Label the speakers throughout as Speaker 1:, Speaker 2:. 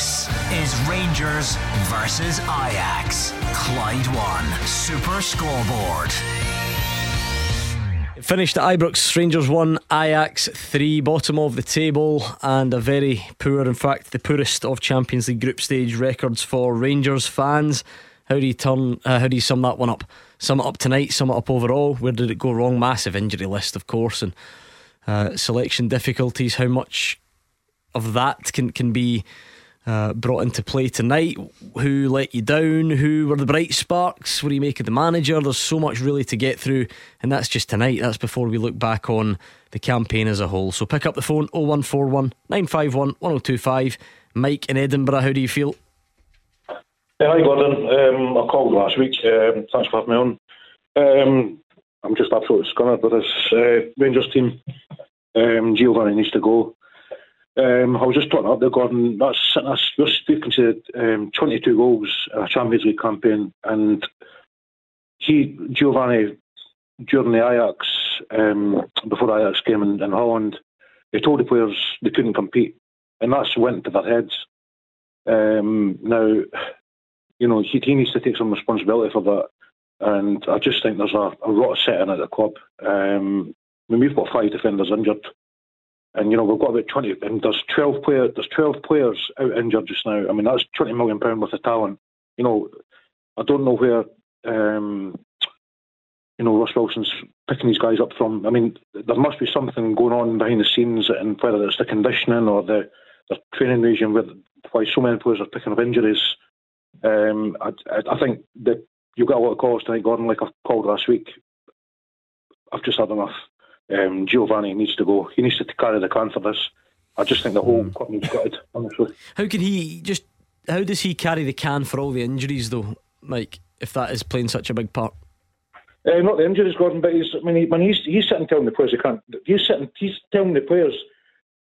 Speaker 1: This is Rangers versus Ajax. Clyde One Super Scoreboard.
Speaker 2: Finished at Ibrox, Rangers 1, Ajax 3, bottom of the table, and a very poor, in fact, the poorest of Champions League group stage records for Rangers fans. How do you turn? Uh, how do you sum that one up? Sum it up tonight. Sum it up overall. Where did it go wrong? Massive injury list, of course, and uh, selection difficulties. How much of that can can be uh, brought into play tonight. Who let you down? Who were the bright sparks? What do you make of the manager? There's so much really to get through, and that's just tonight. That's before we look back on the campaign as a whole. So pick up the phone 0141 951 1025. Mike in Edinburgh, how do you feel?
Speaker 3: Yeah, hi Gordon. Um, I called last week. Um, thanks for having me on. Um, I'm just absolutely scunnered with this uh, Rangers team. Um, Giovanni needs to go. Um, I was just talking up there, Gordon. That's, that's we're speaking to um, 22 goals in a Champions League campaign, and he Giovanni during the Ajax um, before Ajax came in, in Holland, he told the players they couldn't compete, and that's went to their heads. Now, you know, he, he needs to take some responsibility for that, and I just think there's a, a rot setting at the club. I mean, we've got five defenders injured. And you know we've got about twenty, and there's twelve player, there's twelve players out injured just now. I mean that's twenty million pound worth of talent. You know, I don't know where um, you know Ross Wilson's picking these guys up from. I mean, there must be something going on behind the scenes, and whether it's the conditioning or the the training regime, with why so many players are picking up injuries. Um, I, I think that you've got a lot of calls tonight, Gordon, like I called last week. I've just had enough um, Giovanni needs to go. He needs to carry the can for this. I just think the whole mm. needs gutted, honestly.
Speaker 2: How can he just? How does he carry the can for all the injuries, though, Mike? If that is playing such a big part.
Speaker 3: Uh, not the injuries, Gordon, but he's. I mean, he, when he's he's sitting telling the players he can't. He's sitting. He's telling the players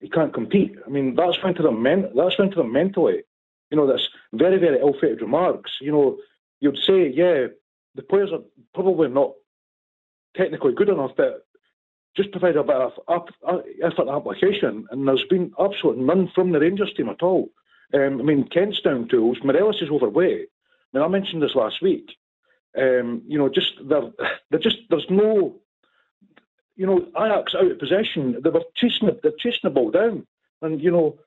Speaker 3: he can't compete. I mean, that's went to them. Men, that's went to them mentally. You know, that's very very ill-fated remarks. You know, you'd say, yeah, the players are probably not technically good enough, but just provide a bit of up, uh, effort application, and there's been absolutely none from the Rangers team at all. Um, I mean, Kent's down tools, Morelos is overweight. I mean, I mentioned this last week. Um, you know, just they're, they're just there's no, you know, Ajax out of possession. They were chasing they're chasing the ball down, and you know,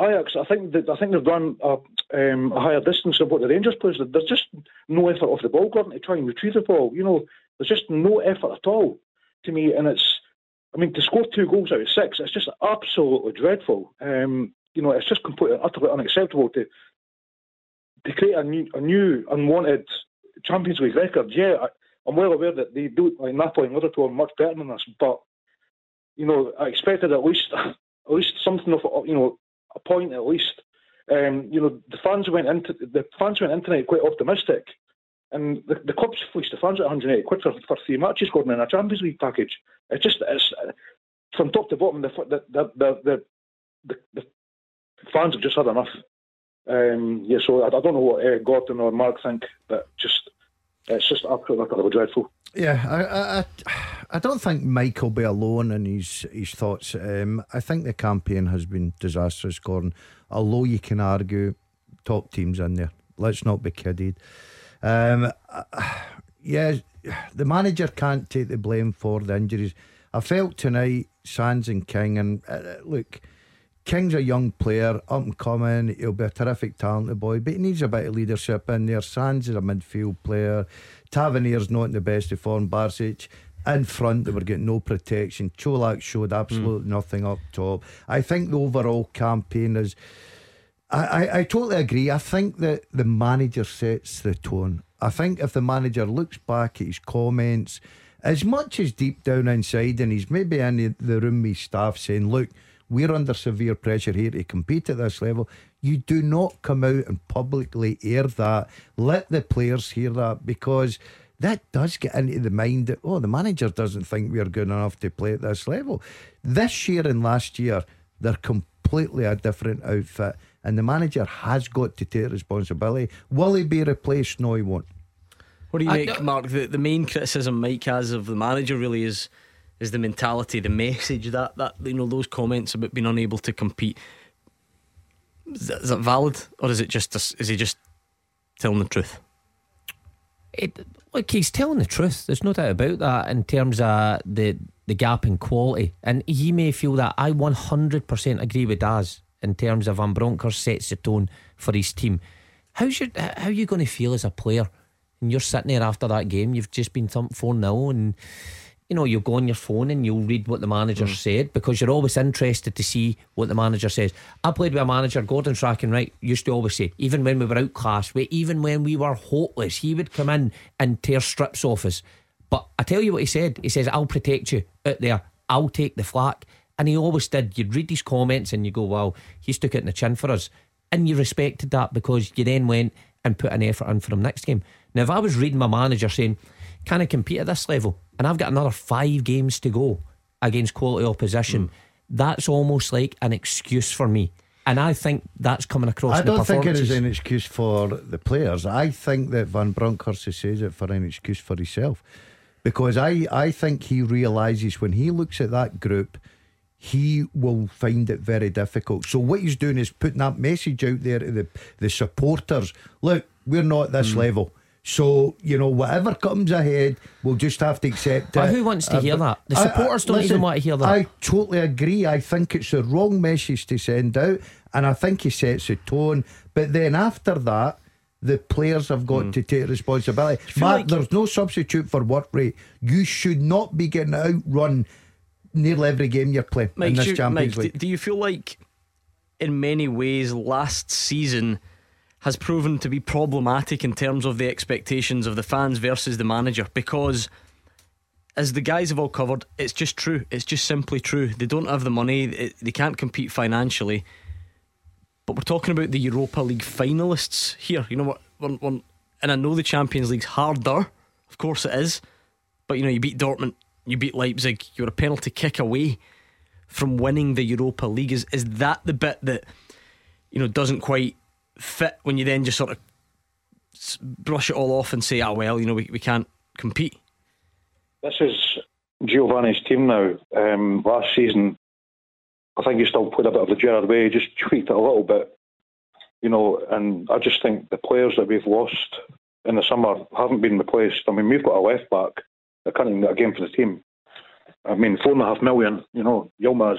Speaker 3: Ajax. I think that I think they've run a, um, a higher distance of what the Rangers players. There's just no effort off the ball, Gordon, to try and retrieve the ball. You know, there's just no effort at all to me, and it's, I mean, to score two goals out of six, it's just absolutely dreadful. Um, you know, it's just completely, utterly unacceptable to to create a new, a new unwanted Champions League record. Yeah, I, am well aware that they do, like Napoli and Liverpool, are much better than us, but you know, I expected at least, at least something of, you know, a point at least. Um, you know, the fans went into the fans went into tonight quite optimistic. And the, the club's fleeced the fans at 180 quid for, for three matches going in a Champions League package. It's just, it's, from top to bottom, the, the, the, the, the, the fans have just had enough. Um, yeah, so I, I, don't know what Gordon or Mark think, but just it's just absolutely dreadful.
Speaker 4: Yeah, I, I, I don't think Mike will be alone in his his thoughts. Um, I think the campaign has been disastrous, Gordon. Although you can argue top teams in there, let's not be kidded. Um, yeah, the manager can't take the blame for the injuries. I felt tonight, Sands and King, and uh, look, King's a young player, up and coming. He'll be a terrific talented boy, but he needs a bit of leadership in there. Sands is a midfield player. Tavernier's not in the best of form. Barisic in front, they were getting no protection. Čolak showed absolutely mm. nothing up top. I think the overall campaign is I, I, I totally agree. I think that the manager sets the tone. I think if the manager looks back at his comments, as much as deep down inside, and he's maybe in the room with staff saying, Look, we're under severe pressure here to compete at this level. You do not come out and publicly air that. Let the players hear that because that does get into the mind that, oh, the manager doesn't think we're good enough to play at this level. This year and last year, they're completely a different outfit and the manager has got to take responsibility. Will he be replaced? No, he won't.
Speaker 2: What do you make, Mark? The, the main criticism Mike has of the manager really is is the mentality, the message that that you know those comments about being unable to compete. Is that, is that valid, or is it just is he just telling the truth?
Speaker 5: It, look, he's telling the truth. There's no doubt about that in terms of the the gap in quality, and he may feel that. I 100% agree with Daz in terms of Van Bronckhorst sets the tone for his team. How's your, how are you going to feel as a player? And you're sitting there after that game, you've just been thumped 4 0, and you know, you'll go on your phone and you'll read what the manager mm. said because you're always interested to see what the manager says. I played with a manager, Gordon Strachan, right, used to always say, even when we were outclassed, even when we were hopeless, he would come in and tear strips off us. But I tell you what he said. He says, I'll protect you out there. I'll take the flak. And he always did. You'd read his comments and you go, wow, he's took it in the chin for us. And you respected that because you then went and put an effort in for him next game. Now, if I was reading my manager saying, can I compete at this level? And I've got another five games to go against quality opposition. Mm. That's almost like an excuse for me. And I think that's coming across.
Speaker 4: I don't think it is an excuse for the players. I think that Van Bronckhorst says it for an excuse for himself, because I I think he realizes when he looks at that group, he will find it very difficult. So what he's doing is putting that message out there to the the supporters. Look, we're not at this mm. level. So, you know, whatever comes ahead, we'll just have to accept
Speaker 5: but it. Who wants to uh, hear that? The supporters I, I, don't listen, even want to hear that.
Speaker 4: I totally agree. I think it's the wrong message to send out, and I think he sets a tone. But then after that, the players have got mm. to take responsibility. Matt, like there's no substitute for work rate. You should not be getting outrun nearly every game you're playing Mike, in this you, Champions
Speaker 2: Mike,
Speaker 4: League.
Speaker 2: Do you feel like, in many ways, last season? has proven to be problematic in terms of the expectations of the fans versus the manager because as the guys have all covered, it's just true. It's just simply true. They don't have the money, they can't compete financially. But we're talking about the Europa League finalists here. You know what? and I know the Champions League's harder, of course it is. But you know, you beat Dortmund, you beat Leipzig, you're a penalty kick away from winning the Europa League. Is is that the bit that you know doesn't quite fit when you then just sort of brush it all off and say, "Ah, oh, well, you know, we, we can't compete."
Speaker 3: This is Giovanni's team now. Um, last season, I think he still played a bit of the Gerrard way, just tweaked it a little bit, you know. And I just think the players that we've lost in the summer haven't been replaced. I mean, we've got a left back even a game for the team. I mean, four and a half million. You know, Yilmaz.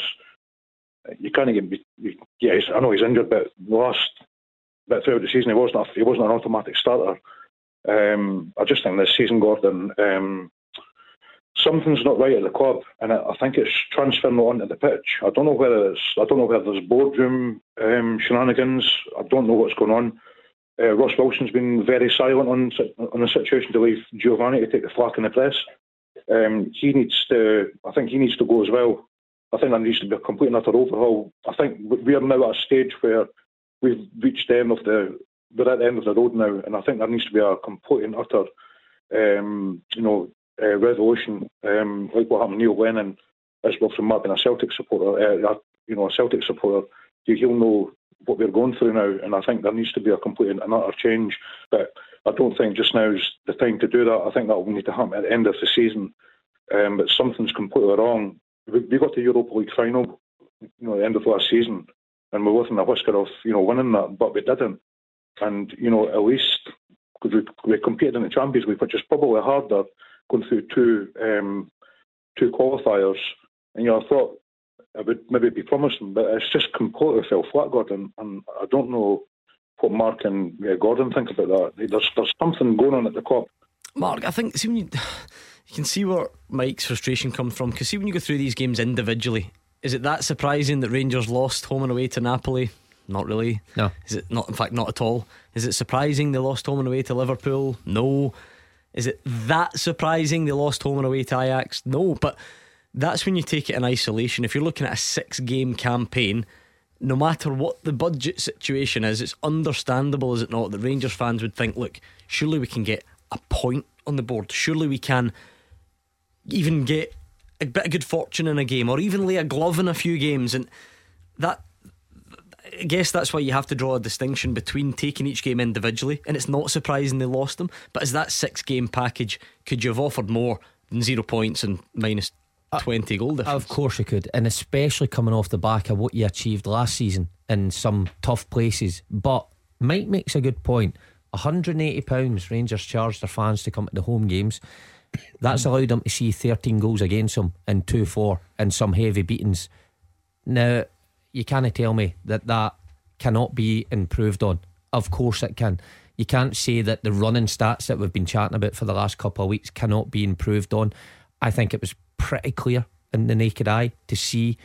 Speaker 3: You can't get. Yeah, I know he's injured, but last but throughout the season he wasn't a, he wasn't an automatic starter. Um, I just think this season, Gordon, um, something's not right at the club, and I, I, think it's transferring onto the pitch. I don't know whether it's I don't know whether there's boardroom um, shenanigans. I don't know what's going on. Uh, Ross Wilson's been very silent on on the situation to leave Giovanni to take the flak in the press. Um, he needs to. I think he needs to go as well. I think there needs to be a complete and utter overhaul. I think we are now at a stage where we've reached the end of the we're at the end of the road now, and I think there needs to be a complete and utter, um, you know, uh, revolution, um, like what happened to Neil Lennon, as well from Mark being a Celtic supporter, uh, you know, a Celtic supporter. He'll know what we're going through now, and I think there needs to be a complete and utter change. But I don't think just now is the time to do that. I think that will need to happen at the end of the season. Um, but something's completely wrong. We, we got the Europa League final, you know, at the end of last season, and we wasn't a whisker of you know winning that, but we didn't. And you know, at least we, we competed in the Champions League, which is probably harder going through two um, two qualifiers. And you know, I thought would maybe be promising, but it's just completely fell flat, Gordon. And I don't know what Mark and uh, Gordon think about that. There's there's something going on at the club.
Speaker 2: Mark, I think see when you you can see where Mike's frustration comes from because see when you go through these games individually is it that surprising that Rangers lost home and away to Napoli? Not really.
Speaker 5: No.
Speaker 2: Is it not? In fact, not at all. Is it surprising they lost home and away to Liverpool? No. Is it that surprising they lost home and away to Ajax? No. But that's when you take it in isolation. If you're looking at a six game campaign, no matter what the budget situation is, it's understandable, is it not, that Rangers fans would think, look, surely we can get a point on the board. Surely we can even get a bit of good fortune in a game or even lay a glove in a few games and that I guess that's why you have to draw a distinction between taking each game individually and it's not surprising they lost them but as that six game package could you have offered more than zero points and minus Uh, 20 goal difference.
Speaker 5: Of course you could, and especially coming off the back of what you achieved last season in some tough places. But Mike makes a good point. £180 Rangers charged their fans to come to the home games. That's allowed them to see 13 goals against them in 2 4 and some heavy beatings. Now, you can't tell me that that cannot be improved on. Of course it can. You can't say that the running stats that we've been chatting about for the last couple of weeks cannot be improved on. I think it was pretty clear in the naked eye to see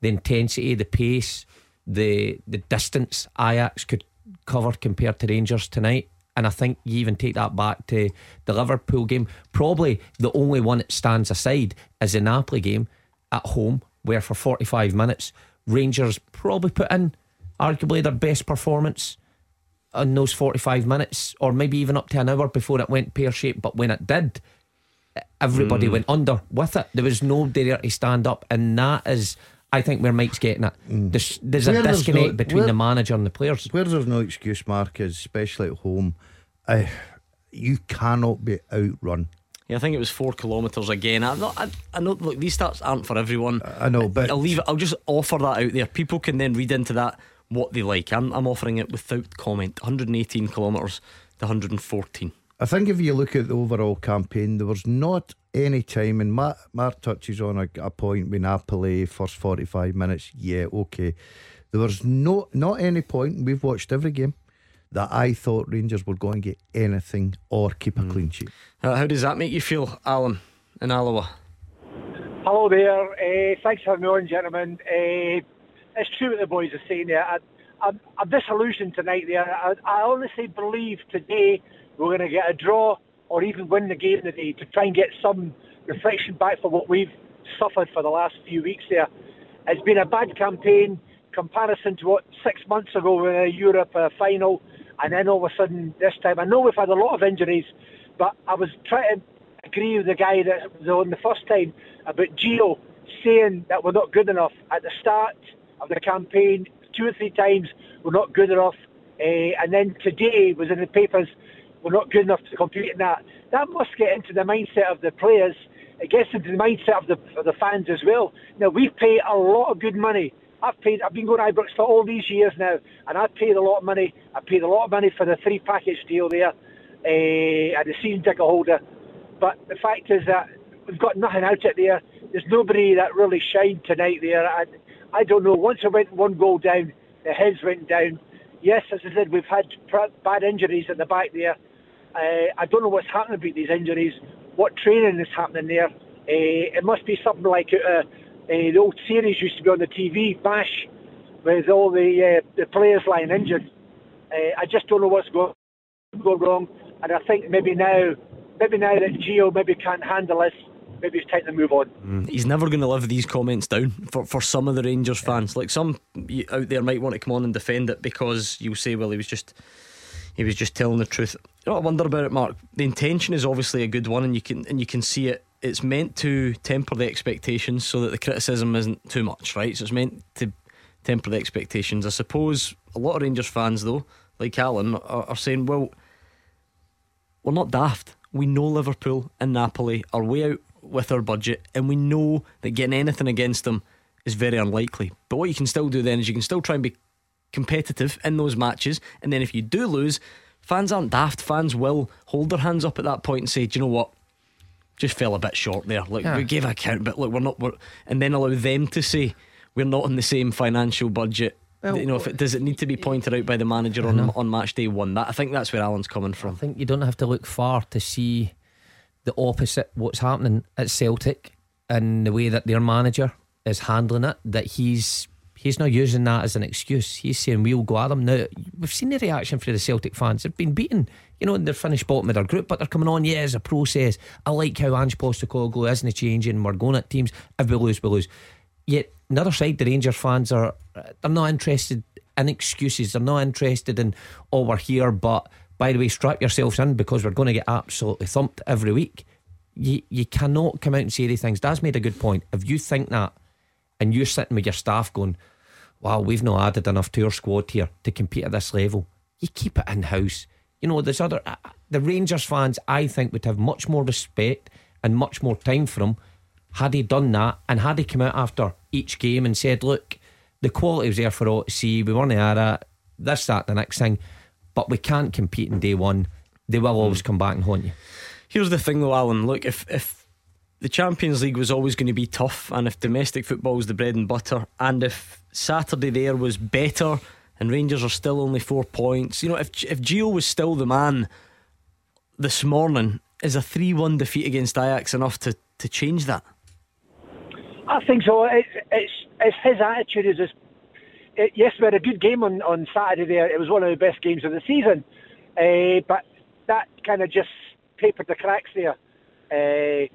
Speaker 5: the intensity, the pace, the the distance Ajax could cover compared to Rangers tonight. And I think you even take that back to the Liverpool game. Probably the only one that stands aside is the Napoli game at home, where for 45 minutes, Rangers probably put in arguably their best performance in those 45 minutes, or maybe even up to an hour before it went pear shaped. But when it did, everybody mm. went under with it. There was nobody there to stand up, and that is. I think where Mike's getting it. Mm. There's, there's a disconnect no, between where, the manager and the players.
Speaker 4: Where there's no excuse, Mark, is especially at home, uh, you cannot be outrun.
Speaker 2: Yeah, I think it was four kilometres again. I know, I, I know. Look, these stats aren't for everyone.
Speaker 4: I know, but
Speaker 2: I'll leave it. I'll just offer that out there. People can then read into that what they like. I'm, I'm offering it without comment. 118 kilometres to 114.
Speaker 4: I think if you look at the overall campaign, there was not any time, and Mark, Mark touches on a, a point with Napoli first 45 minutes. Yeah, okay. There was no not any point. We've watched every game that I thought Rangers were going to get anything or keep a mm. clean sheet.
Speaker 2: Uh, how does that make you feel, Alan in Alloa?
Speaker 6: Hello there. Uh, thanks for having me on, gentlemen. Uh, it's true what the boys are saying there. I, I'm, I'm disillusioned tonight there. I, I honestly believe today we're going to get a draw or even win the game today to try and get some reflection back for what we've suffered for the last few weeks there. It's been a bad campaign comparison to what six months ago in a Europe uh, final, and then all of a sudden this time. I know we've had a lot of injuries, but I was trying to agree with the guy that was on the first time about Gio saying that we're not good enough at the start of the campaign. Two or three times we're not good enough, uh, and then today was in the papers we're not good enough to compete in that. That must get into the mindset of the players. It gets into the mindset of the of the fans as well. Now we've paid a lot of good money. I've paid. I've been going to Ibrox for all these years now, and I've paid a lot of money. I paid a lot of money for the three package deal there, uh, and the season ticket holder. But the fact is that we've got nothing out of there. There's nobody that really shined tonight there. I, I don't know. Once I went one goal down, the heads went down. Yes, as I said, we've had bad injuries at the back there. Uh, I don't know what's happening with these injuries, what training is happening there. Uh, it must be something like uh, uh, the old series used to be on the TV, Bash, with all the uh, the players lying injured. Uh, I just don't know what's going go wrong, and I think maybe now, maybe now that Gio maybe can't handle this, maybe it's time to move on.
Speaker 2: Mm. He's never going to live these comments down for, for some of the Rangers fans. Like some out there might want to come on and defend it because you'll say, well, he was just he was just telling the truth. You know I wonder about it, Mark? The intention is obviously a good one, and you can and you can see it. It's meant to temper the expectations so that the criticism isn't too much, right? So it's meant to temper the expectations. I suppose a lot of Rangers fans, though, like Alan, are, are saying, "Well, we're not daft. We know Liverpool and Napoli are way out with our budget, and we know that getting anything against them is very unlikely. But what you can still do then is you can still try and be competitive in those matches. And then if you do lose, fans aren't daft. Fans will hold their hands up at that point and say, Do you know what? Just fell a bit short there. Like yeah. we gave a count, but look, we're not. We're, and then allow them to say we're not in the same financial budget. Well, you know, if it does it need to be pointed out by the manager on uh-huh. on match day one? That I think that's where Alan's coming from.
Speaker 5: I think you don't have to look far to see the opposite. What's happening at Celtic and the way that their manager is handling it. That he's He's not using that as an excuse. He's saying we'll go at them. Now, we've seen the reaction for the Celtic fans. They've been beaten, you know, and they're finished bottom of their group, but they're coming on, yeah, it's a process. I like how Ange Postecoglou isn't changing. We're going at teams. If we lose, we lose. Yet, another side, the Rangers fans are they're not interested in excuses. They're not interested in, oh, we're here, but by the way, strap yourselves in because we're going to get absolutely thumped every week. You, you cannot come out and say these things. Dad's made a good point. If you think that and you're sitting with your staff going, wow, we've not added enough to our squad here to compete at this level. You keep it in house. You know, there's other uh, the Rangers fans. I think would have much more respect and much more time for him Had he done that and had he come out after each game and said, look, the quality was there for all to see, we weren't at it, this, that, the next thing, but we can't compete in day one, they will always come back and haunt you.
Speaker 2: Here's the thing though, Alan. Look, if if the Champions League was always going to be tough, and if domestic football is the bread and butter, and if Saturday there was better, and Rangers are still only four points, you know, if if Gio was still the man this morning, is a three-one defeat against Ajax enough to to change that?
Speaker 6: I think so. It's it's, his attitude. Is just, it, yes, we had a good game on, on Saturday. There, it was one of the best games of the season, uh, but that kind of just papered the cracks there. Uh,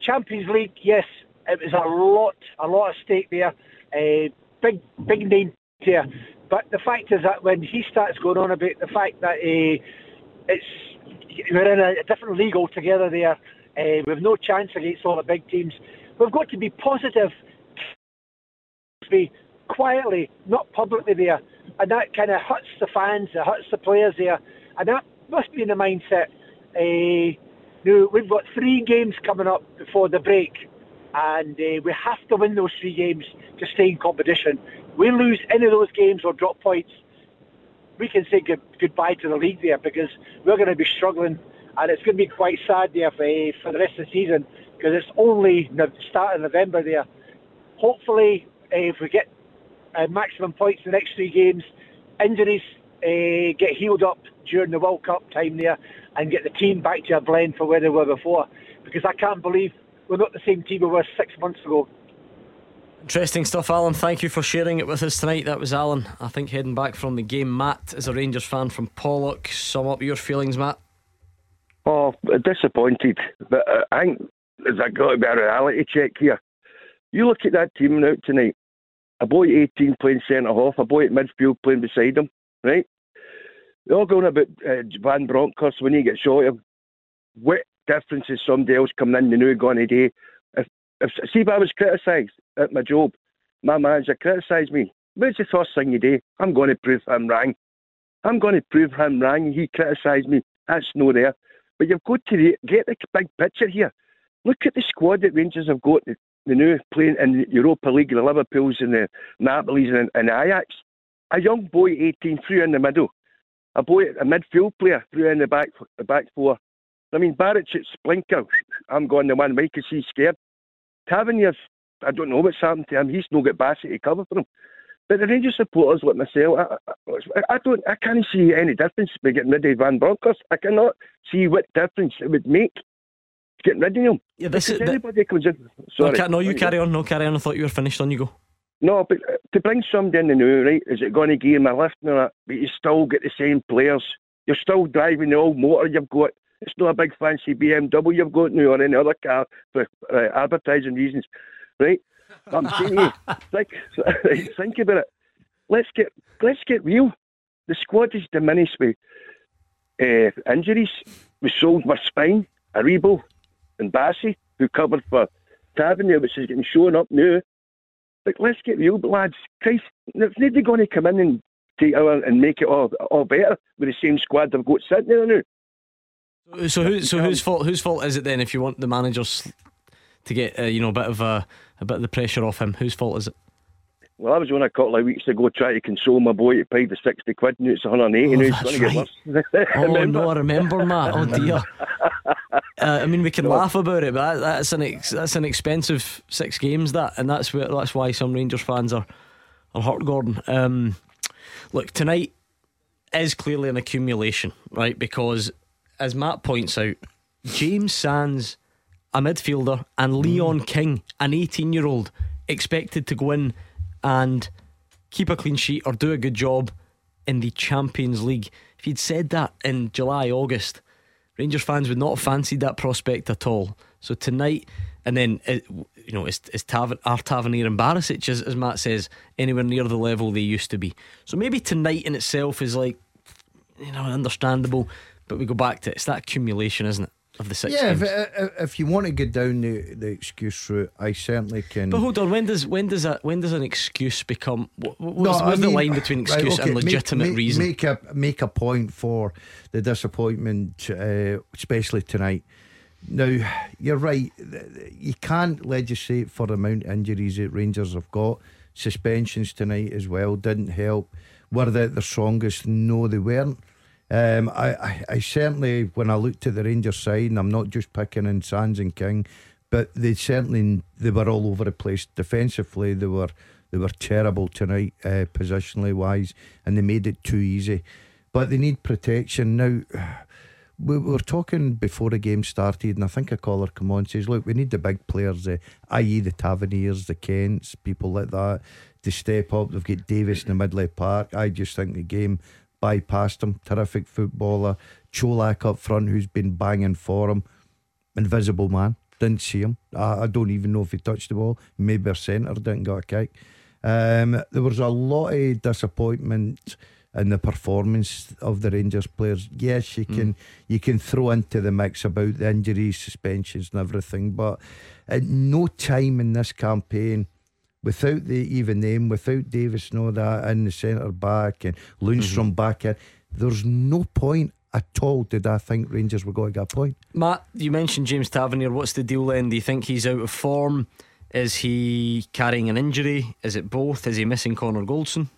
Speaker 6: Champions League, yes, it was a lot, a lot of stake there. Uh, big, big name here. But the fact is that when he starts going on about the fact that uh, it's we're in a, a different league altogether there, uh, we've no chance against all the big teams. We've got to be positive, be quietly, not publicly there, and that kind of hurts the fans, it hurts the players there, and that must be in the mindset. Uh, now, we've got three games coming up before the break, and uh, we have to win those three games to stay in competition. We lose any of those games or drop points, we can say good, goodbye to the league there because we're going to be struggling, and it's going to be quite sad there for, uh, for the rest of the season because it's only the start of November there. Hopefully, uh, if we get uh, maximum points in the next three games, injuries get healed up during the World Cup time there and get the team back to a blend for where they were before. Because I can't believe we're not the same team we were six months ago.
Speaker 2: Interesting stuff, Alan. Thank you for sharing it with us tonight. That was Alan. I think heading back from the game. Matt is a Rangers fan from Pollok. Sum up your feelings, Matt.
Speaker 7: Oh, disappointed. But uh, I think there's got to be a reality check here. You look at that team out tonight. A boy 18 playing centre half, a boy at midfield playing beside him, right? They're all going about uh, Van Bronckhorst when he gets shot. What difference is somebody else coming in the new going today? If, if see if I was criticised at my job, my manager criticised me. What's the first thing you do? I'm going to prove him wrong. I'm going to prove him wrong. He criticised me. That's no there. But you've got to get the big picture here. Look at the squad that Rangers have got. The, new playing in the Europa League, the Liverpools and the Napolis and, and Ajax. A young boy, 18, through in the middle a boy, a midfield player, threw in the back, the back four. I mean, Barrett at Splinker, I'm going the one way because he's scared. Tavernier, I don't know what's happened to him. He's not got Bassett to cover for him. But the Rangers supporters like myself, I, I, I don't, I can't see any difference by getting rid of Van Bronckhorst. I cannot see what difference it would make getting rid of him.
Speaker 2: Yeah, this
Speaker 7: because
Speaker 2: is.
Speaker 7: anybody comes in. Sorry.
Speaker 2: No, no, you carry on. No, carry on. I thought you were finished. On you go.
Speaker 7: No, but uh, to bring somebody in the new, right, is it going to give him a lift and that? But you still get the same players. You're still driving the old motor you've got. It's not a big fancy BMW you've got now or any other car for uh, advertising reasons, right? I'm saying you, think, think about it. Let's get let's get real. The squad is diminished with uh, injuries. We sold my spine, Aribo, and Bassey, who covered for Tavernier, which is getting shown up now. Like, let's get real, lads. Christ, it's nobody going to come in and take our and make it all all better with the same squad they've got sitting there now.
Speaker 2: So who, so whose fault whose fault is it then if you want the managers to get uh, you know a bit of a, a bit of the pressure off him? Whose fault is it?
Speaker 7: Well, I was on a couple of weeks ago trying to console my boy to pay the 60 quid, and it's 180.
Speaker 2: Oh,
Speaker 7: now he's
Speaker 2: that's
Speaker 7: going to
Speaker 2: right.
Speaker 7: get worse.
Speaker 2: Oh no, I remember, Matt. Oh dear. Uh, I mean, we can laugh about it, but that, that's an ex, that's an expensive six games. That, and that's where that's why some Rangers fans are are hurt. Gordon. Um, look, tonight is clearly an accumulation, right? Because as Matt points out, James Sands, a midfielder, and Leon King, an 18 year old, expected to go in and keep a clean sheet or do a good job in the Champions League. If he'd said that in July, August, Rangers fans would not have fancied that prospect at all. So tonight, and then uh, you know, is, is Tav- are Tavernier and Barisic, as, as Matt says, anywhere near the level they used to be? So maybe tonight in itself is like, you know, understandable. But we go back to it. it's that accumulation, isn't it, of the six
Speaker 4: Yeah, if, if, if you want to go down the, the excuse route, I certainly can.
Speaker 2: But hold on, when does when does that when does an excuse become? What,
Speaker 4: No,
Speaker 2: what's,
Speaker 4: I
Speaker 2: what's the line between
Speaker 4: right,
Speaker 2: excuse
Speaker 4: okay,
Speaker 2: and
Speaker 4: make-
Speaker 2: legitimate
Speaker 4: make,
Speaker 2: reason?
Speaker 4: Make a make a point for the disappointment, uh, especially tonight. Now, you're right. You can't legislate for the amount of injuries that Rangers have got. Suspensions tonight as well didn't help. Were they the strongest? No, they weren't. Um, I, I, I, certainly, when I looked at the Rangers side, and I'm not just picking in Sands and King, but they certainly they were all over the place defensively. They were they were terrible tonight, uh, positionally wise, and they made it too easy. But they need protection now. We were talking before the game started, and I think a caller come on and says, "Look, we need the big players, uh, i.e., the Taverniers, the Kents, people like that, to step up. They've got Davis in the Midley Park. I just think the game bypassed him. Terrific footballer. Čolak up front, who's been banging for him. Invisible man. Didn't see him. I, I don't even know if he touched the ball. Maybe a centre didn't get a kick. Um, there was a lot of disappointment in the performance of the Rangers players. Yes, you can mm. you can throw into the mix about the injuries, suspensions, and everything, but at no time in this campaign without the even them, without Davis and all that in the centre back and Lundstram mm-hmm. back in, there's no point at all did I think Rangers were going to get a point.
Speaker 2: Matt, you mentioned James Tavernier. What's the deal then? Do you think he's out of form? Is he carrying an injury? Is it both? Is he missing Connor Goldson?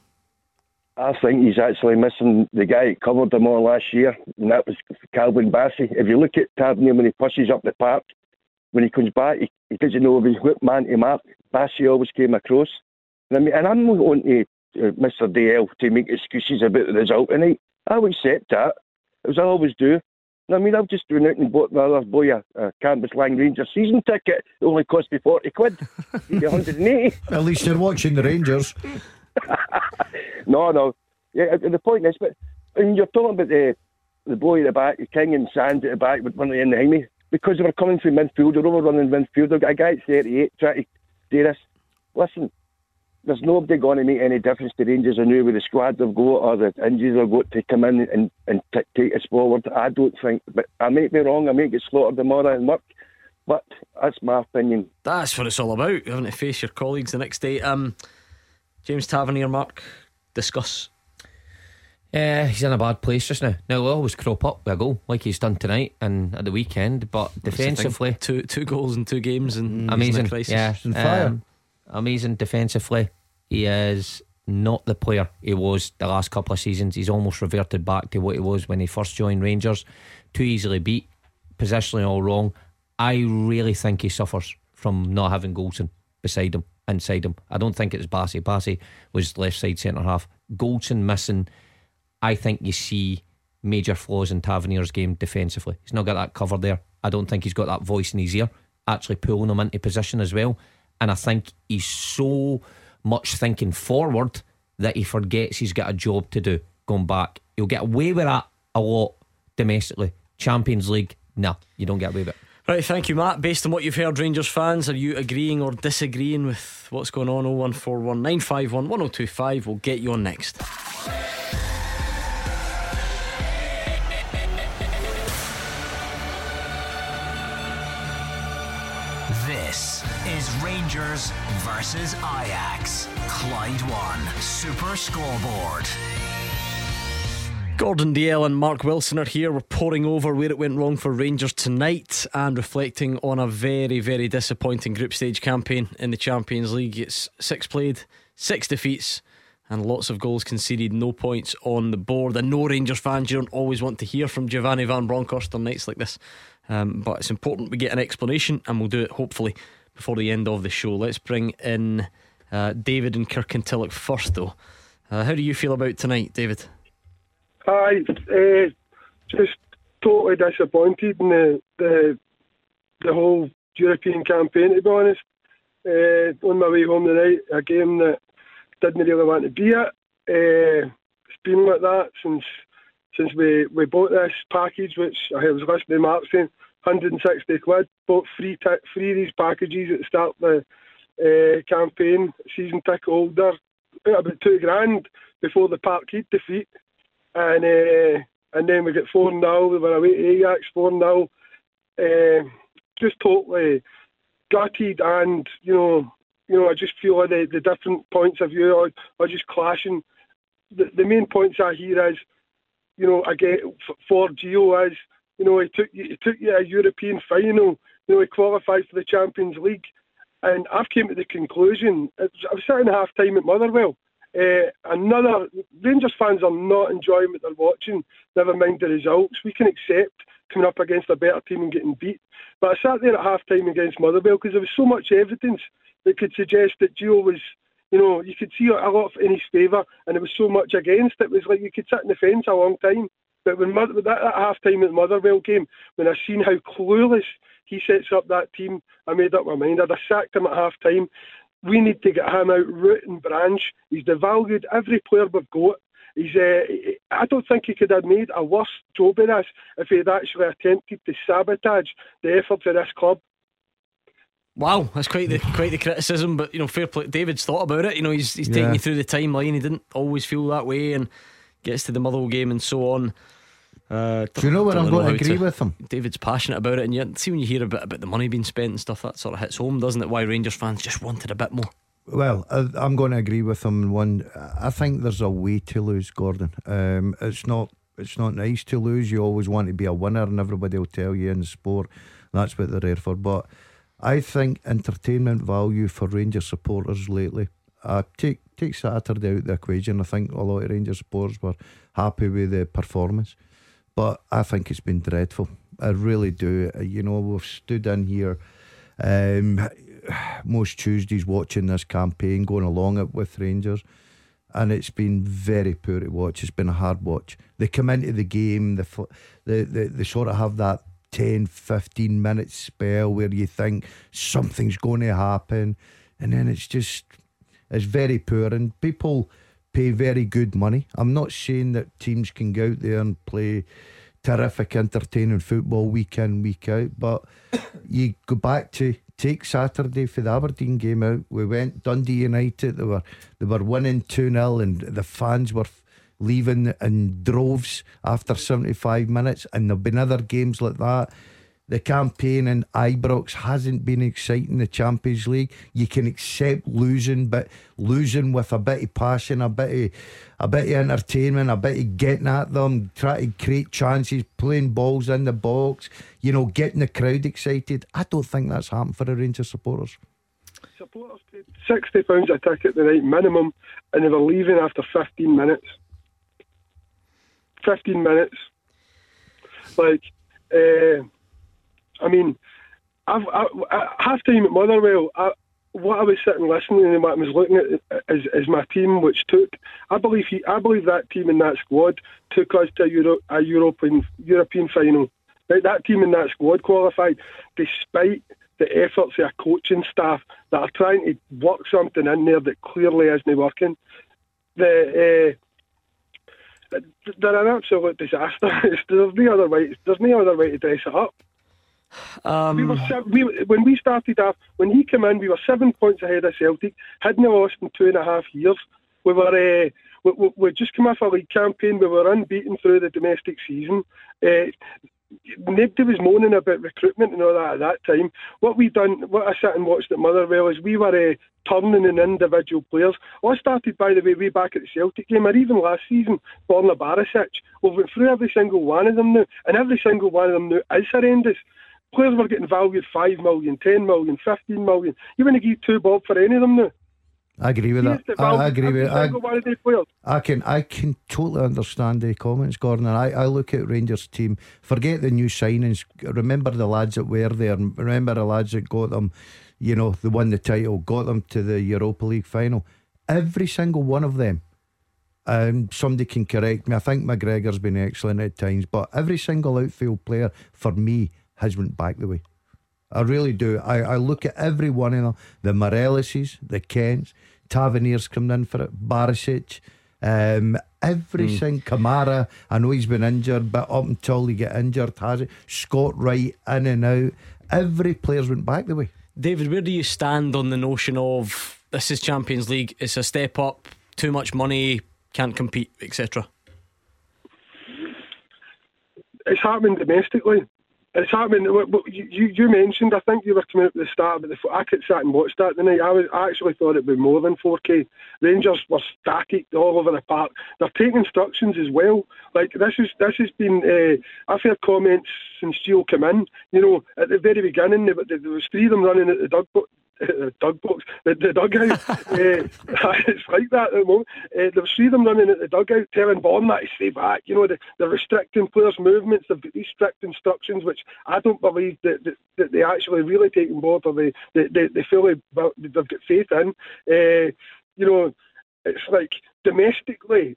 Speaker 7: I think he's actually missing the guy who covered him all last year, and that was Calvin Bassey. If you look at Tavernier when he pushes up the park, when he comes back, he, he doesn't know if he's whipped man to mark. Bassey always came across. And, I mean, and I'm not going to uh, Mr. DL to make excuses about the result tonight. I will accept that, as I always do. I mean, I've just been out and bought my other boy a, a Campus Lang Rangers season ticket. It only cost me 40 quid. 180.
Speaker 4: At least you're watching the Rangers.
Speaker 7: no, no. Yeah, the point is, but when you're talking about the the boy at the back, the King and Sands at the back with one in behind me, because they were coming through midfield, they're overrunning midfield. They've got a guy at 38 trying to do this. Listen, there's nobody going to make any difference to Rangers or new with the squad they've got or the injuries they've got to come in and, and t- take us forward. I don't think, but I may be wrong. I may get slaughtered tomorrow and work, but that's my opinion.
Speaker 2: That's what it's all about. Having to face your colleagues the next day. Um, James Tavernier, Mark, discuss.
Speaker 5: Yeah, he's in a bad place just now. Now he'll always crop up with a goal like he's done tonight and at the weekend, but defensively,
Speaker 2: two two goals in two games and
Speaker 5: amazing. Yeah, um, amazing defensively. He is not the player he was the last couple of seasons. He's almost reverted back to what he was when he first joined Rangers. Too easily beat, positionally all wrong. I really think he suffers from not having Goldson beside him, inside him. I don't think it's Bassey. Bassey was left side centre half. Goldson missing I think you see major flaws in Tavernier's game defensively. He's not got that cover there. I don't think he's got that voice in his ear, actually pulling him into position as well. And I think he's so much thinking forward that he forgets he's got a job to do going back. He'll get away with that a lot domestically. Champions League, no, you don't get away with it.
Speaker 2: Right, thank you, Matt. Based on what you've heard, Rangers fans, are you agreeing or disagreeing with what's going on? 0141951 1025. We'll get you on next.
Speaker 1: Rangers versus Ajax. Clyde One Super Scoreboard.
Speaker 2: Gordon Dalziel and Mark Wilson are here. We're poring over where it went wrong for Rangers tonight and reflecting on a very, very disappointing group stage campaign in the Champions League. It's six played, six defeats, and lots of goals conceded, no points on the board. And no Rangers fans, you don't always want to hear from Giovanni Van Bronckhorst on nights like this. Um, but it's important we get an explanation, and we'll do it hopefully before the end of the show. Let's bring in uh, David and kirk Kirkintilloch first, though. Uh, how do you feel about tonight, David?
Speaker 8: Hi, uh, just totally disappointed in the, the the whole European campaign. To be honest, uh, on my way home tonight, a game that didn't really want to be at. Uh, it's been like that since since we, we bought this package, which I was listening to Mark saying 160 quid. Bought three t- three of these packages at the start of the uh, campaign. Season ticket holder about two grand before the Parkhead defeat, and uh, and then we get four 0 We were away to Ajax four 0 uh, Just totally gutted, and you know, you know, I just feel like the, the different points of view are, are just clashing. The, the main points I hear is, you know, I get for Gio is You know, he took he took you a European final. You know, he qualified for the Champions League, and I've came to the conclusion. I was sitting half time at Motherwell. Uh, another Rangers fans are not enjoying what they're watching. Never mind the results. We can accept coming up against a better team and getting beat. But I sat there at half time against Motherwell because there was so much evidence that could suggest that Gio was you know, you could see a lot in his favour, and there was so much against. It was like you could sit in the fence a long time. But when that, that half time at Motherwell game, when I seen how clueless he sets up that team, I made up my mind. I'd have sacked him at half time. We need to get him out root and branch. He's devalued every player we've got. He's, uh, I don't think he could have made a worse job of this if he had actually attempted to sabotage the efforts of this club.
Speaker 2: Wow, that's quite the quite the criticism, but you know, fair play. David's thought about it. You know, he's he's yeah. taking you through the timeline. He didn't always feel that way, and gets to the Motherwell game and so on.
Speaker 4: Uh, Do you know what I'm going to agree to, with him?
Speaker 2: David's passionate about it, and yet see when you hear a bit about the money being spent and stuff, that sort of hits home, doesn't it? Why Rangers fans just wanted a bit more.
Speaker 4: Well, I'm going to agree with him. One, I think there's a way to lose, Gordon. Um, it's not it's not nice to lose. You always want to be a winner, and everybody will tell you in sport that's what they're there for. But I think entertainment value for Rangers supporters lately. Uh, take take Saturday out the equation. I think a lot of Rangers supporters were happy with the performance, but I think it's been dreadful. I really do. Uh, you know, we've stood in here um, most Tuesdays watching this campaign, going along it with Rangers, and it's been very poor to watch. It's been a hard watch. They come into the game, the they, they, they sort of have that 10, 15 minute spell where you think something's going to happen. And then it's just, it's very poor. And people pay very good money. I'm not saying that teams can go out there and play terrific, entertaining football week in, week out. But you go back to take Saturday for the Aberdeen game out. We went Dundee United. They were they were winning two 0 and the fans were leaving in droves after 75 minutes, and there've been other games like that. The campaign in Ibrox hasn't been exciting. The Champions League, you can accept losing, but losing with a bit of passion, a bit of, a bit of entertainment, a bit of getting at them, trying to create chances, playing balls in the box, you know, getting the crowd excited. I don't think that's happened for the Rangers supporters.
Speaker 8: Supporters paid sixty pounds a ticket the night minimum, and they were leaving after fifteen minutes. 15 minutes. Like, uh, I mean, I've, I, half time at Motherwell, I, what I was sitting listening and what I was looking at is, is my team, which took. I believe he, I believe that team and that squad took us to a, Euro, a European European final. Right, that team and that squad qualified, despite the efforts of a coaching staff that are trying to work something in there that clearly isn't working. The uh, they're an absolute disaster. there's no other way. There's no other way to dress it up. Um, we were we, when we started off when he came in, we were seven points ahead of Celtic. Hadn't lost in two and a half years. We were uh, we, we, we just come off a league campaign. We were unbeaten through the domestic season. Uh, nobody was moaning about recruitment and all that at that time. What we done, what I sat and watched at Motherwell is we were uh, turning in individual players. I started, by the way, way back at the Celtic game, or even last season, Borna Barisic. We've went through every single one of them now, and every single one of them now is horrendous. Players were getting valued 5 million, 10 million, 15 million. You wouldn't give two bob for any of them now.
Speaker 4: I agree with that. I, I, agree with I, I can I can totally understand the comments, Gordon. And I, I look at Rangers team. Forget the new signings. Remember the lads that were there. Remember the lads that got them. You know, they won the title, got them to the Europa League final. Every single one of them. Um, somebody can correct me. I think McGregor's been excellent at times, but every single outfield player for me has went back the way. I really do. I, I look at every one of them the Moreleses, the Kents, Tavernier's coming in for it, Barisic. Um, every mm. single Kamara, I know he's been injured, but up until he get injured, has it? Scott Wright in and out. Every player's went back the way.
Speaker 2: David, where do you stand on the notion of this is Champions League? It's a step up, too much money, can't compete, etc.
Speaker 8: It's happening domestically. It's happening. You, you mentioned, I think you were coming up at the start, but the, I could sat and watched that tonight. I, was, I actually thought it'd be more than 4K. Rangers were static all over the park. They're taking instructions as well. Like this is this has been. Uh, I've heard comments since Gio came in. You know, at the very beginning, there, there was three of them running at the the dug box, the, the dugout. uh, it's like that at the moment. Uh, they've seen them running at the dugout, telling Vaughan that to stay back. You know, the, they're restricting players' movements. They've got these strict instructions, which I don't believe that, that, that they actually really take on board or they, they, they, they fully they've got faith in. Uh, you know, it's like domestically,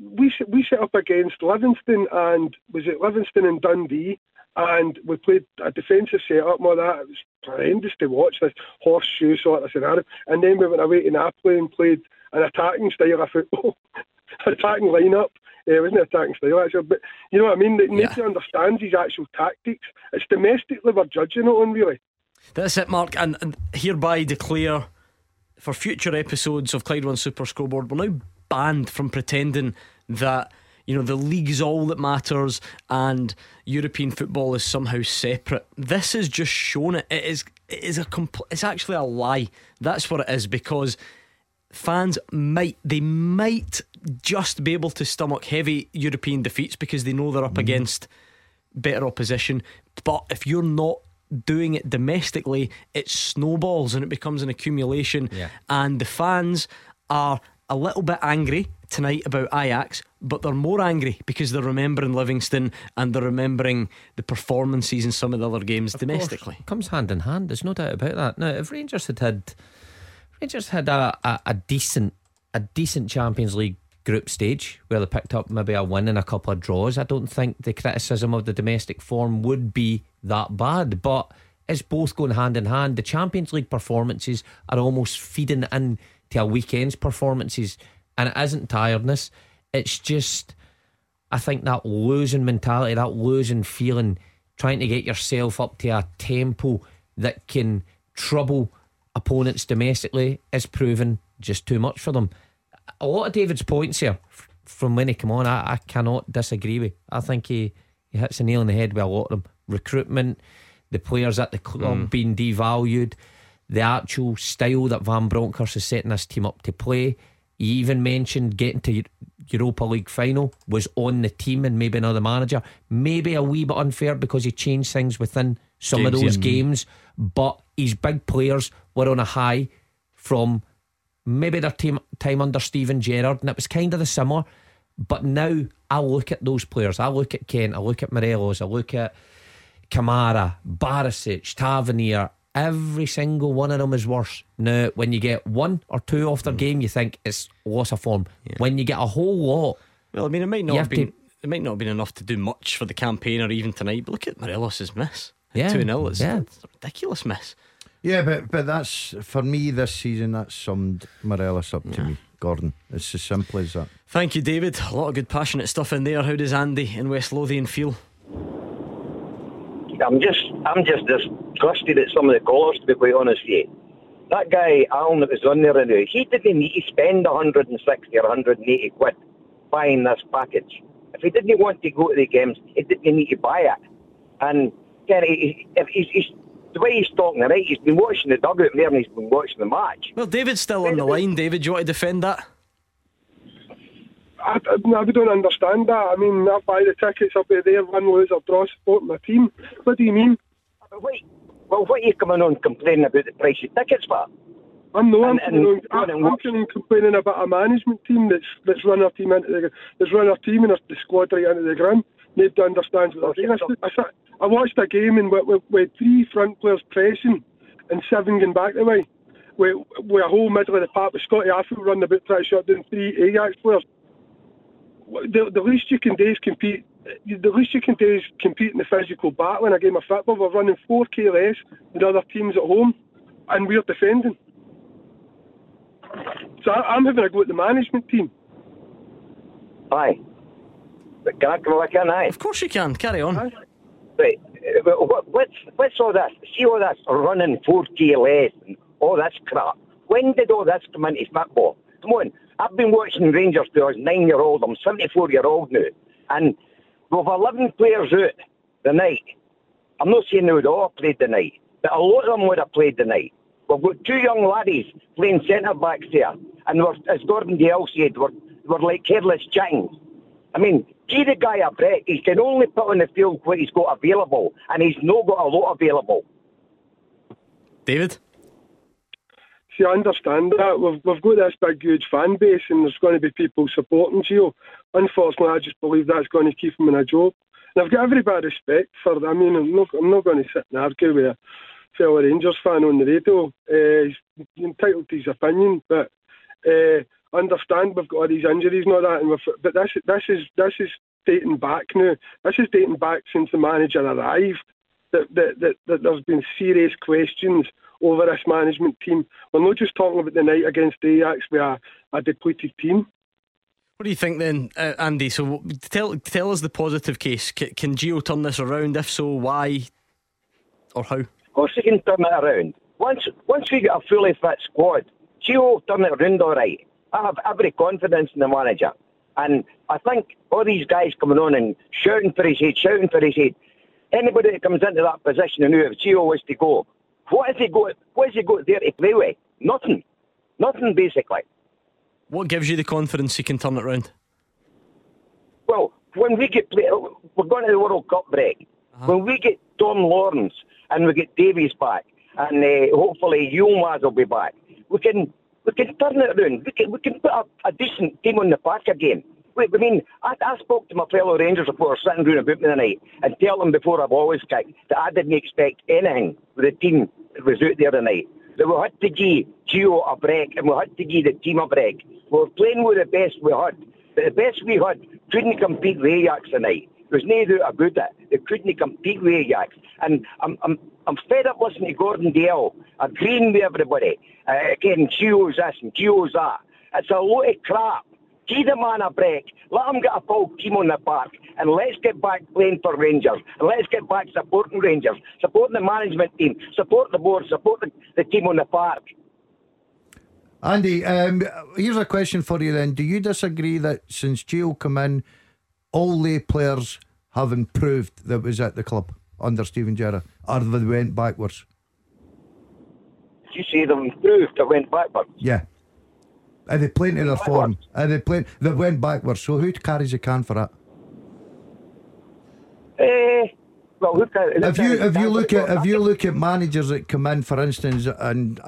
Speaker 8: we we set up against Livingston and was it Livingston and Dundee and we played a defensive set-up and all that. It was horrendous to watch, this horseshoe sort of scenario. And then we went away to Napoli and played an attacking style of football, attacking lineup. Uh, it wasn't attacking style actually, but you know what I mean. They yeah. need to understand his actual tactics. It's domestically we're judging it on really.
Speaker 2: That's it, Mark, and, and hereby declare for future episodes of Clyde One Super Scoreboard, we're now banned from pretending that you know, the league is all that matters and European football is somehow separate. This has just shown it. It is it is a compl- it's actually a lie. That's what it is because fans might they might just be able to stomach heavy European defeats because they know they're up mm. against better opposition. But if you're not doing it domestically, it snowballs and it becomes an accumulation.
Speaker 5: Yeah.
Speaker 2: And the fans are a little bit angry tonight about Ajax, but they're more angry because they're remembering Livingston and they're remembering the performances in some of the other games of domestically.
Speaker 5: Course, comes hand in hand. There's no doubt about that. Now, if Rangers had had Rangers had a, a, a decent a decent Champions League group stage where they picked up maybe a win and a couple of draws, I don't think the criticism of the domestic form would be that bad. But it's both going hand in hand. The Champions League performances are almost feeding in to a weekend's performances and it isn't tiredness. It's just, I think that losing mentality, that losing feeling, trying to get yourself up to a tempo that can trouble opponents domestically is proven just too much for them. A lot of David's points here from when he came on, I, I cannot disagree with. I think he, he hits the nail on the head with a lot of them. Recruitment, the players at the club mm. being devalued, the actual style that Van Bronckhorst is setting this team up to play. He even mentioned getting to Europa League final was on the team and maybe another manager. Maybe a wee bit unfair because he changed things within some games, of those games. But his big players were on a high from maybe their team time under Steven Gerrard, and it was kind of the similar. But now I look at those players. I look at Kent. I look at Morelos. I look at Kamara, Barisic, Tavernier, Every single one of them is worse. Now, when you get one or two off their mm. game, you think it's loss of form. Yeah. When you get a whole lot,
Speaker 2: well, I mean, it might not have, have been. To, it might not have been enough to do much for the campaign or even tonight. But look at Morelos' miss.
Speaker 5: Yeah,
Speaker 2: two 0 It's, yeah. it's a ridiculous miss.
Speaker 4: Yeah, but but that's for me this season. That summed Morelos up to me, Gordon. It's as simple as that.
Speaker 2: Thank you, David. A lot of good, passionate stuff in there. How does Andy in West Lothian feel?
Speaker 9: I'm just, I'm just disgusted at some of the callers, to be quite honest with you. That guy, Alan, that was on there, anyway, he didn't need to spend 160 or 180 quid buying this package. If he didn't want to go to the games, he didn't need to buy it. And Kenny, if he's, he's the way he's talking right, he's been watching the dugout there and he's been watching the match.
Speaker 2: Well, David's still on the line. David, do you want to defend that?
Speaker 8: I, I, don't understand that. I mean, I buy the tickets, I'll be there, win, lose, or draw, support my team. What do you mean?
Speaker 9: Wait, well, what are you coming on complaining about the price of tickets for?
Speaker 8: I'm no, I'm, and, and, I'm, I'm complaining about a management team that's that's run our team into the that's run our team and the squad right into the ground. Nobody understands what they're doing. I, I, I watched a game and with, with, with three front players pressing and seven going back the way. With, with a whole middle of the park with Scotty Arfield running about trying to shut down three Ajax players the, the least you can do is compete. The least you can do is compete in the physical battle in a game of football. We're running 4k less than other teams at home, and we're defending. So I, am having a go at the management team.
Speaker 9: Aye. Can I come back in? Aye.
Speaker 2: Of course you can. Carry on. Aye.
Speaker 9: Right. What's, what's all this? See all this running 4k less and all this crap. When did all this come into football? Come on. I've been watching Rangers since I was nine year old. I'm 74 year old now. And we've 11 players out the night. I'm not saying they would all have played the night, but a lot of them would have played the night. We've got two young laddies playing centre backs there, and as Gordon Dalziel said, we're, we're like careless chickens. I mean, give the guy a break. He can only put on the field what he's got available, and he's not got a lot available.
Speaker 2: David?
Speaker 8: See, I understand that. We've, we've got this big, huge fan base, and there's going to be people supporting Gio. Unfortunately, I just believe that's going to keep him in a job. And I've got every bit of respect for I mean, I'm not, I'm not going to sit and argue with a fellow Rangers fan on the radio. Uh, he's entitled to his opinion, but uh, understand we've got all these injuries and all that. And but this, this is this is dating back now. This is dating back since the manager arrived. That, that, that, that there's been serious questions over this management team. We're not just talking about the night against Ajax with a, a depleted team.
Speaker 2: What do you think then, uh, Andy? So tell tell us the positive case. C- can Gio turn this around? If so, why or how?
Speaker 9: Of course, he can turn it around. Once once we get a fully fit squad, Gio will turn it around all right. I have every confidence in the manager. And I think all these guys coming on and shouting for his head, shouting for his head, anybody that comes into that position and knew if Gio was to go, what has he got? What has he got there to play with? Nothing. Nothing basically.
Speaker 2: What gives you the confidence he can turn it around?
Speaker 9: Well, when we get play, we're going to the World Cup break. Uh-huh. When we get Tom Lawrence and we get Davies back, and uh, hopefully Yilmaz will be back, we can we can turn it around. We can we can put a, a decent team on the park again. Wait, I mean, I, I spoke to my fellow Rangers supporters sitting round about me tonight and tell them before I've always kicked that I didn't expect anything with the team that was out there tonight. That we had to give Gio a break and we had to give the team a break. We were playing with the best we had. But the best we had couldn't compete with Ajax tonight. There's no doubt about it. They couldn't compete with Ajax. And I'm, I'm, I'm fed up listening to Gordon Dalziel agreeing with everybody. Uh, again, Gio's this and Gio's that. It's a lot of crap. Give the man a break. Let him get a full team on the park. And let's get back playing for Rangers. And let's get back supporting Rangers, supporting the management team, support the board, support the, the team on the park.
Speaker 4: Andy, um, here's a question for you then. Do you disagree that since Gio come in, all the players have improved that was at the club under Steven Gerrard, or they went backwards?
Speaker 9: Did you say they improved, they went backwards?
Speaker 4: Yeah. Are they playing to their form? Are they playing? They went backwards. So who carries the can for that?
Speaker 9: Eh, well, look at
Speaker 4: if you if you look at if you look at managers that come in, for instance, and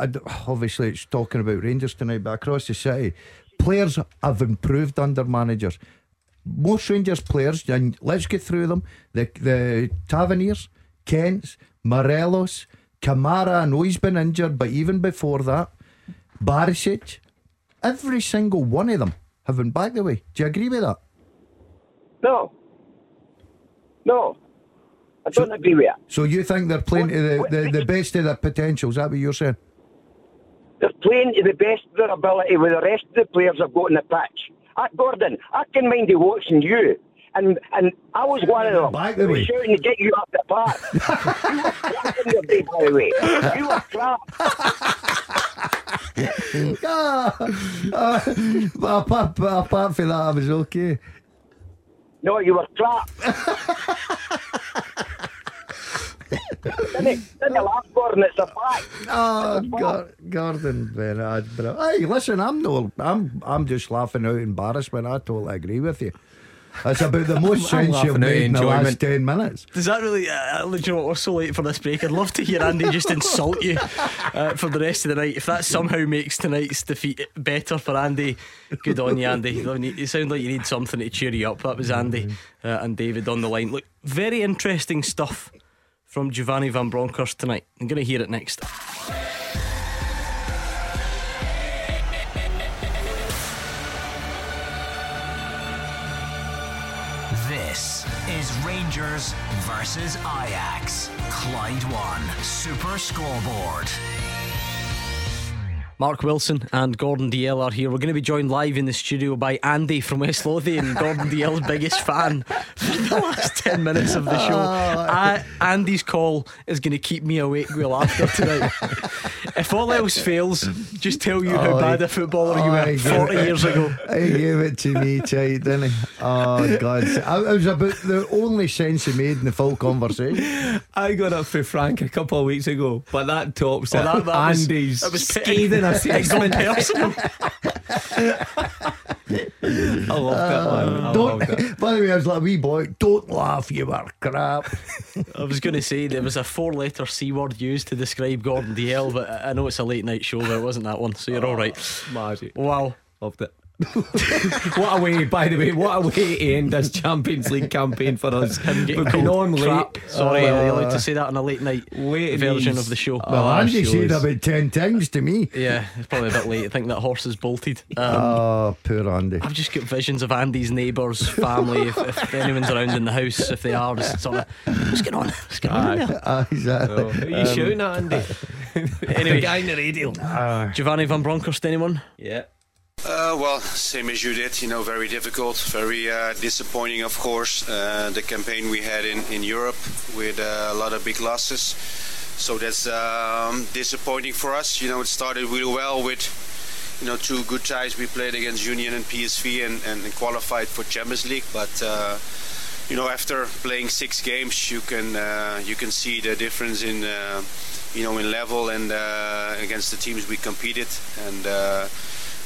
Speaker 4: obviously it's talking about Rangers tonight, but across the city, players have improved under managers. Most Rangers players, and let's get through them. The the Taverniers, Kents, Morelos, Kamara. I know he's been injured, but even before that, Barisic, every single one of them have been back the way. Do you agree with that?
Speaker 9: No. No. I don't agree with that.
Speaker 4: So you think they're playing what, to the, the, the best of their potential? Is that what you're saying?
Speaker 9: They're playing to the best of their ability with the rest of the players I've got in the pitch. At Gordon, I can mind you watching you. And and I was one of them.
Speaker 4: Back the way.
Speaker 9: shouting to get you up the park. you were crap in your day, by the way. You were crap.
Speaker 4: uh, uh, apart, apart from that, I was okay.
Speaker 9: No, you were crap. didn't, didn't laugh, Gordon. It's a fact.
Speaker 4: Oh, God, Gordon bro. Hey, listen, I'm no, I'm, I'm just laughing out embarrassment. I totally agree with you. That's about the most sense you've made in the last 10 minutes.
Speaker 2: Does that really, uh, uh, you know we're so late for this break. I'd love to hear Andy just insult you uh, for the rest of the night. If that somehow makes tonight's defeat better for Andy, good on you, Andy. You sound like you need something to cheer you up. That was Andy uh, and David on the line. Look, very interesting stuff from Giovanni Van Bronckhorst tonight. I'm going to hear it next.
Speaker 1: Rangers versus Ajax. Clyde One Super Scoreboard.
Speaker 2: Mark Wilson and Gordon Dalziel are here. We're going to be joined live in the studio by Andy from West Lothian, Gordon Dalziel's biggest fan for the last 10 minutes of the show. Oh. I, Andy's call is going to keep me awake well after tonight. if all else fails, just tell you how
Speaker 4: Oh,
Speaker 2: bad
Speaker 4: he-
Speaker 2: a footballer you
Speaker 4: oh,
Speaker 2: were 40
Speaker 4: gave-
Speaker 2: years ago.
Speaker 4: He gave it to me, tight, didn't he? Oh, God. It was about the only sense he made in the full conversation.
Speaker 5: I got up for Frank a couple of weeks ago, but that tops
Speaker 2: Oh,
Speaker 5: it.
Speaker 2: that- that was-
Speaker 5: Andy's
Speaker 2: that was
Speaker 5: scathing
Speaker 2: it got
Speaker 5: assessment.
Speaker 2: personal.
Speaker 5: I loved it, man. I
Speaker 4: Don't, by the way, I was like, wee boy, don't laugh, you were crap.
Speaker 2: I was going to say there was a four letter C word used to describe Gordon Dalziel, but I know it's a late night show, but it wasn't that one, so you're all ah, right.
Speaker 5: Magic.
Speaker 2: Wow.
Speaker 5: Loved it. What a way, by the way, what a way to end this Champions League campaign for us.
Speaker 2: Him getting
Speaker 5: We've on late.
Speaker 2: crap. Sorry,
Speaker 5: Uh,
Speaker 2: are you allowed to say that on a late night
Speaker 5: Late
Speaker 2: version of the show?
Speaker 5: Oh,
Speaker 4: Well, Andy said about 10 times to me.
Speaker 2: Yeah, it's probably a bit late. I think that horse is bolted. Um,
Speaker 4: Oh, poor Andy.
Speaker 2: I've just got visions of Andy's neighbours, family, if, if anyone's around in the house, if they are, just sort of, what's going on? What's going on in there?
Speaker 4: Ah, exactly.
Speaker 5: Oh, who are you shouting at, Andy?
Speaker 2: Anyway,
Speaker 5: the guy in the radio.
Speaker 2: Giovanni Van Bronckhorst, anyone?
Speaker 5: Yeah.
Speaker 10: Uh, well, same as you did. You know, very difficult, very uh, disappointing, of course. Uh, the campaign we had in, in Europe with uh, a lot of big losses. So that's um, disappointing for us. You know, it started really well with, you know, two good ties. We played against Union and PSV and, and, qualified for Champions League. But uh, you know, after playing six games, you can uh, you can see the difference in you know in level and against the teams we competed and.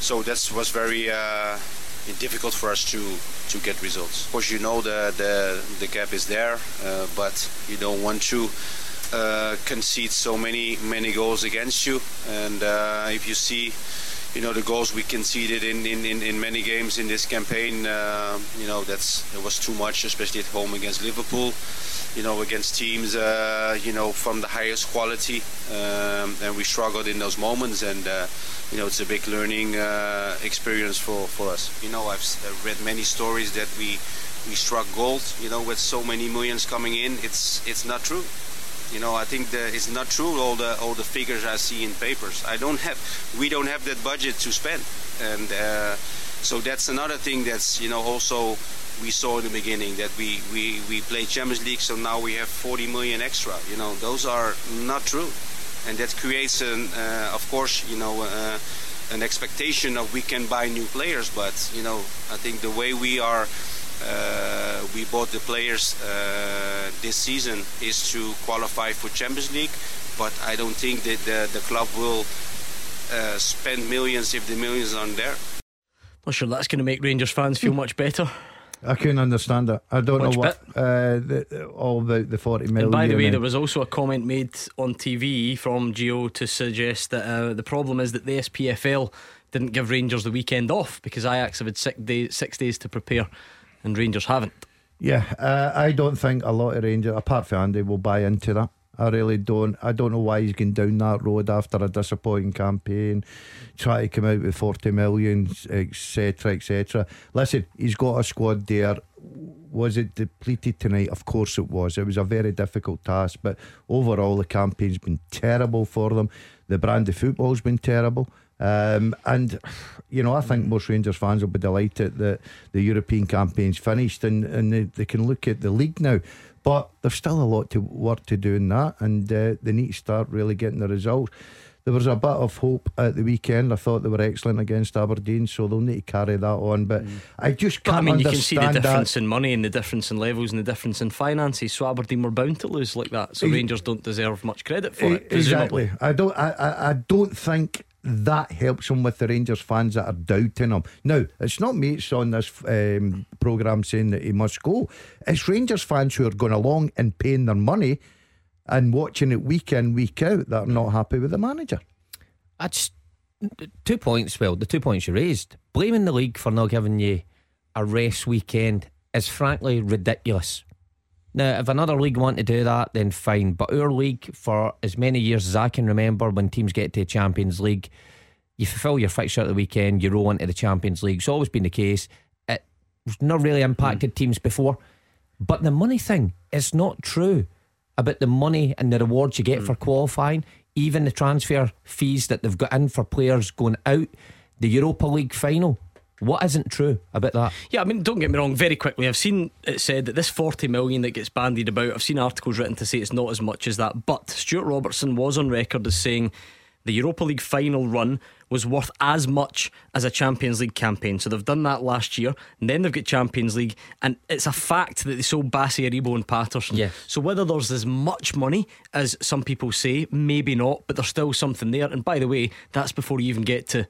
Speaker 10: So that was very uh, difficult for us to to get results. Of course, you know the the, the gap is there, uh, but you don't want to uh, concede so many many goals against you. And uh, if you see, you know the goals we conceded in in, in, in many games in this campaign, uh, you know that's it was too much, especially at home against Liverpool. You know, against teams, uh, you know, from the highest quality, um, and we struggled in those moments. And uh, you know, it's a big learning uh, experience for, for us. You know, I've read many stories that we we struck gold. You know, with so many millions coming in, it's it's not true. You know, I think that it's not true. All the all the figures I see in papers. I don't have. We don't have that budget to spend, and uh, so that's another thing. That's you know also we saw in the beginning that we we we play Champions League, so now we have 40 million extra. You know, those are not true and that creates an, uh, of course, you know, uh, an expectation of we can buy new players. But you know, I think the way we are, uh, we bought the players uh, this season is to qualify for Champions League. But I don't think that the, the club will uh, spend millions if the millions aren't there.
Speaker 2: Not sure that's going to make Rangers fans feel much better.
Speaker 4: I couldn't understand it. I don't
Speaker 2: Which
Speaker 4: know what uh, the, all about the 40 million.
Speaker 2: And by the way, there was also a comment made on TV from Gio to suggest that uh, the problem is that the SPFL didn't give Rangers the weekend off because Ajax have had six days, six days to prepare, and Rangers haven't.
Speaker 4: Yeah, uh, I don't think a lot of Rangers, apart from Andy, will buy into that. I really don't. I don't know why he's going down that road after a disappointing campaign, try to come out with 40 million, etc., etc. Listen, he's got a squad there. Was it depleted tonight? Of course it was. It was a very difficult task, but overall the campaign's been terrible for them. The brand of football's been terrible. Um, and you know, I think most Rangers fans will be delighted that the European campaign's finished and, and they, they can look at the league now. But there's still a lot to work to do in that, and uh, they need to start really getting the results. There was a bit of hope at the weekend. I thought they were excellent against Aberdeen, so they'll need to carry that on. But I just can't
Speaker 2: I mean, you can see the difference
Speaker 4: that.
Speaker 2: in money and the difference in levels and the difference in finances. So Aberdeen were bound to lose like that. So Rangers don't deserve much credit for it. Presumably.
Speaker 4: Exactly. I don't. I, I, I don't think that helps him with the Rangers fans that are doubting him. Now, it's not me mates on this um, program saying that he must go. It's Rangers fans who are going along and paying their money and watching it week in week out that are not happy with the manager.
Speaker 5: That's two points. Well, the two points you raised. Blaming the league for not giving you a rest weekend is frankly ridiculous. Now, if another league want to do that, then fine. But our league, for as many years as I can remember, when teams get to the Champions League, you fulfil your fixture at the weekend, you roll into the Champions League. It's always been the case. It's not really impacted hmm. teams before. But the money thing is not true about the money and the rewards you get for hmm. qualifying, even the transfer fees that they've got in for players going out. The Europa League final What isn't true about that?
Speaker 2: Yeah, I mean, don't get me wrong. Very quickly, I've seen it said that this 40 million that gets bandied about. I've seen articles written to say it's not as much as that. But Stewart Robertson was on record as saying the Europa League final run was worth as much as a Champions League campaign. So they've done that last year, and then they've got Champions League, and it's a fact that they sold Bassey, Aribo, and Patterson.
Speaker 5: Yeah.
Speaker 2: So whether there's as much money as some people say, maybe not, but there's still something there. And by the way, that's before you even get to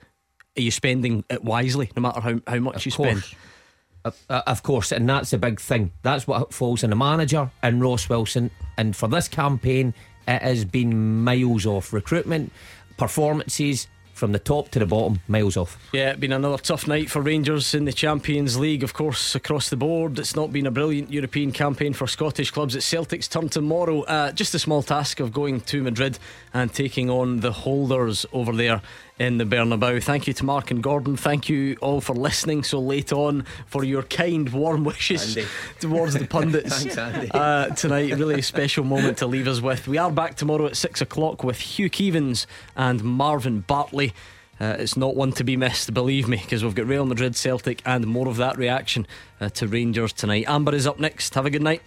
Speaker 2: are you spending it wisely, no matter how, how much
Speaker 5: Of
Speaker 2: you
Speaker 5: course.
Speaker 2: spend.
Speaker 5: Uh, of course, and that's the big thing. That's what falls on the manager and Ross Wilson. And for this campaign, it has been miles off. Recruitment, performances from the top to the bottom, miles off.
Speaker 2: Yeah, it's been another tough night for Rangers in the Champions League, of course, across the board. It's not been a brilliant European campaign for Scottish clubs. It's Celtic's turn tomorrow. Uh, just a small task of going to Madrid and taking on the holders over there in the Bernabeu. Thank you to Mark and Gordon. Thank you all for listening so late on for your kind, warm wishes
Speaker 5: Andy.
Speaker 2: towards the pundits
Speaker 5: Thanks,
Speaker 2: uh, tonight. Really a special moment to leave us with. We are back tomorrow at six o'clock with Hugh Keevins and Marvin Bartley. Uh, it's not one to be missed, believe me, because we've got Real Madrid, Celtic, and more of that reaction uh, to Rangers tonight. Amber is up next. Have a good night.